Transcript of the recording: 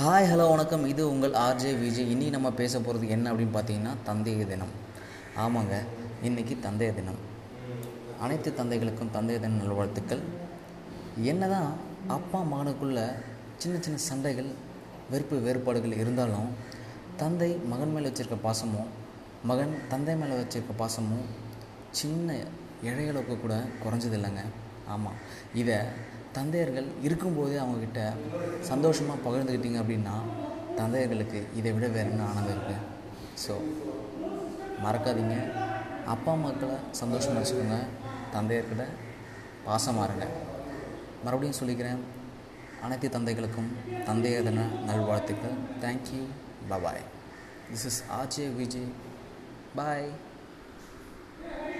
Hi hello வணக்கம். இது உங்கள் ஆர்ஜே விஜய் இனி நம்ம பேச போகிறது என்ன அப்படின்னு பார்த்தீங்கன்னா தந்தைய தினம். ஆமாங்க இன்றைக்கி தந்தைய தினம். அனைத்து தந்தைகளுக்கும் தந்தைய தின நல்வாழ்த்துக்கள். என்னதான் அப்பா மகனுக்குள்ள சின்ன சின்ன சண்டைகள் வெறுப்பு வேறுபாடுகள் இருந்தாலும் தந்தை மகன் மேலே வச்சுருக்க பாசமும் மகன் தந்தை மேலே வச்சுருக்க பாசமும் சின்ன இழையளவுக்கு கூட குறைஞ்சதில்லைங்க. ஆமாம் இதை தந்தையர்கள் இருக்கும்போதே அவங்கக்கிட்ட சந்தோஷமாக பகிர்ந்துக்கிட்டீங்க அப்படின்னா தந்தையர்களுக்கு இதை விட வேறு என்ன ஆனந்தம் இருக்குது ஸோ மறக்காதீங்க. அப்பா அம்மாக்களை சந்தோஷமாக வச்சுக்கோங்க. தந்தையர்கிட்ட பாசமாக இருங்க. மறுபடியும் சொல்லிக்கிறேன். அனைத்து தந்தைகளுக்கும் தந்தையர் தின நல்வாழ்த்துக்கள். Thank you bye bye this is RJ Vijay. Bye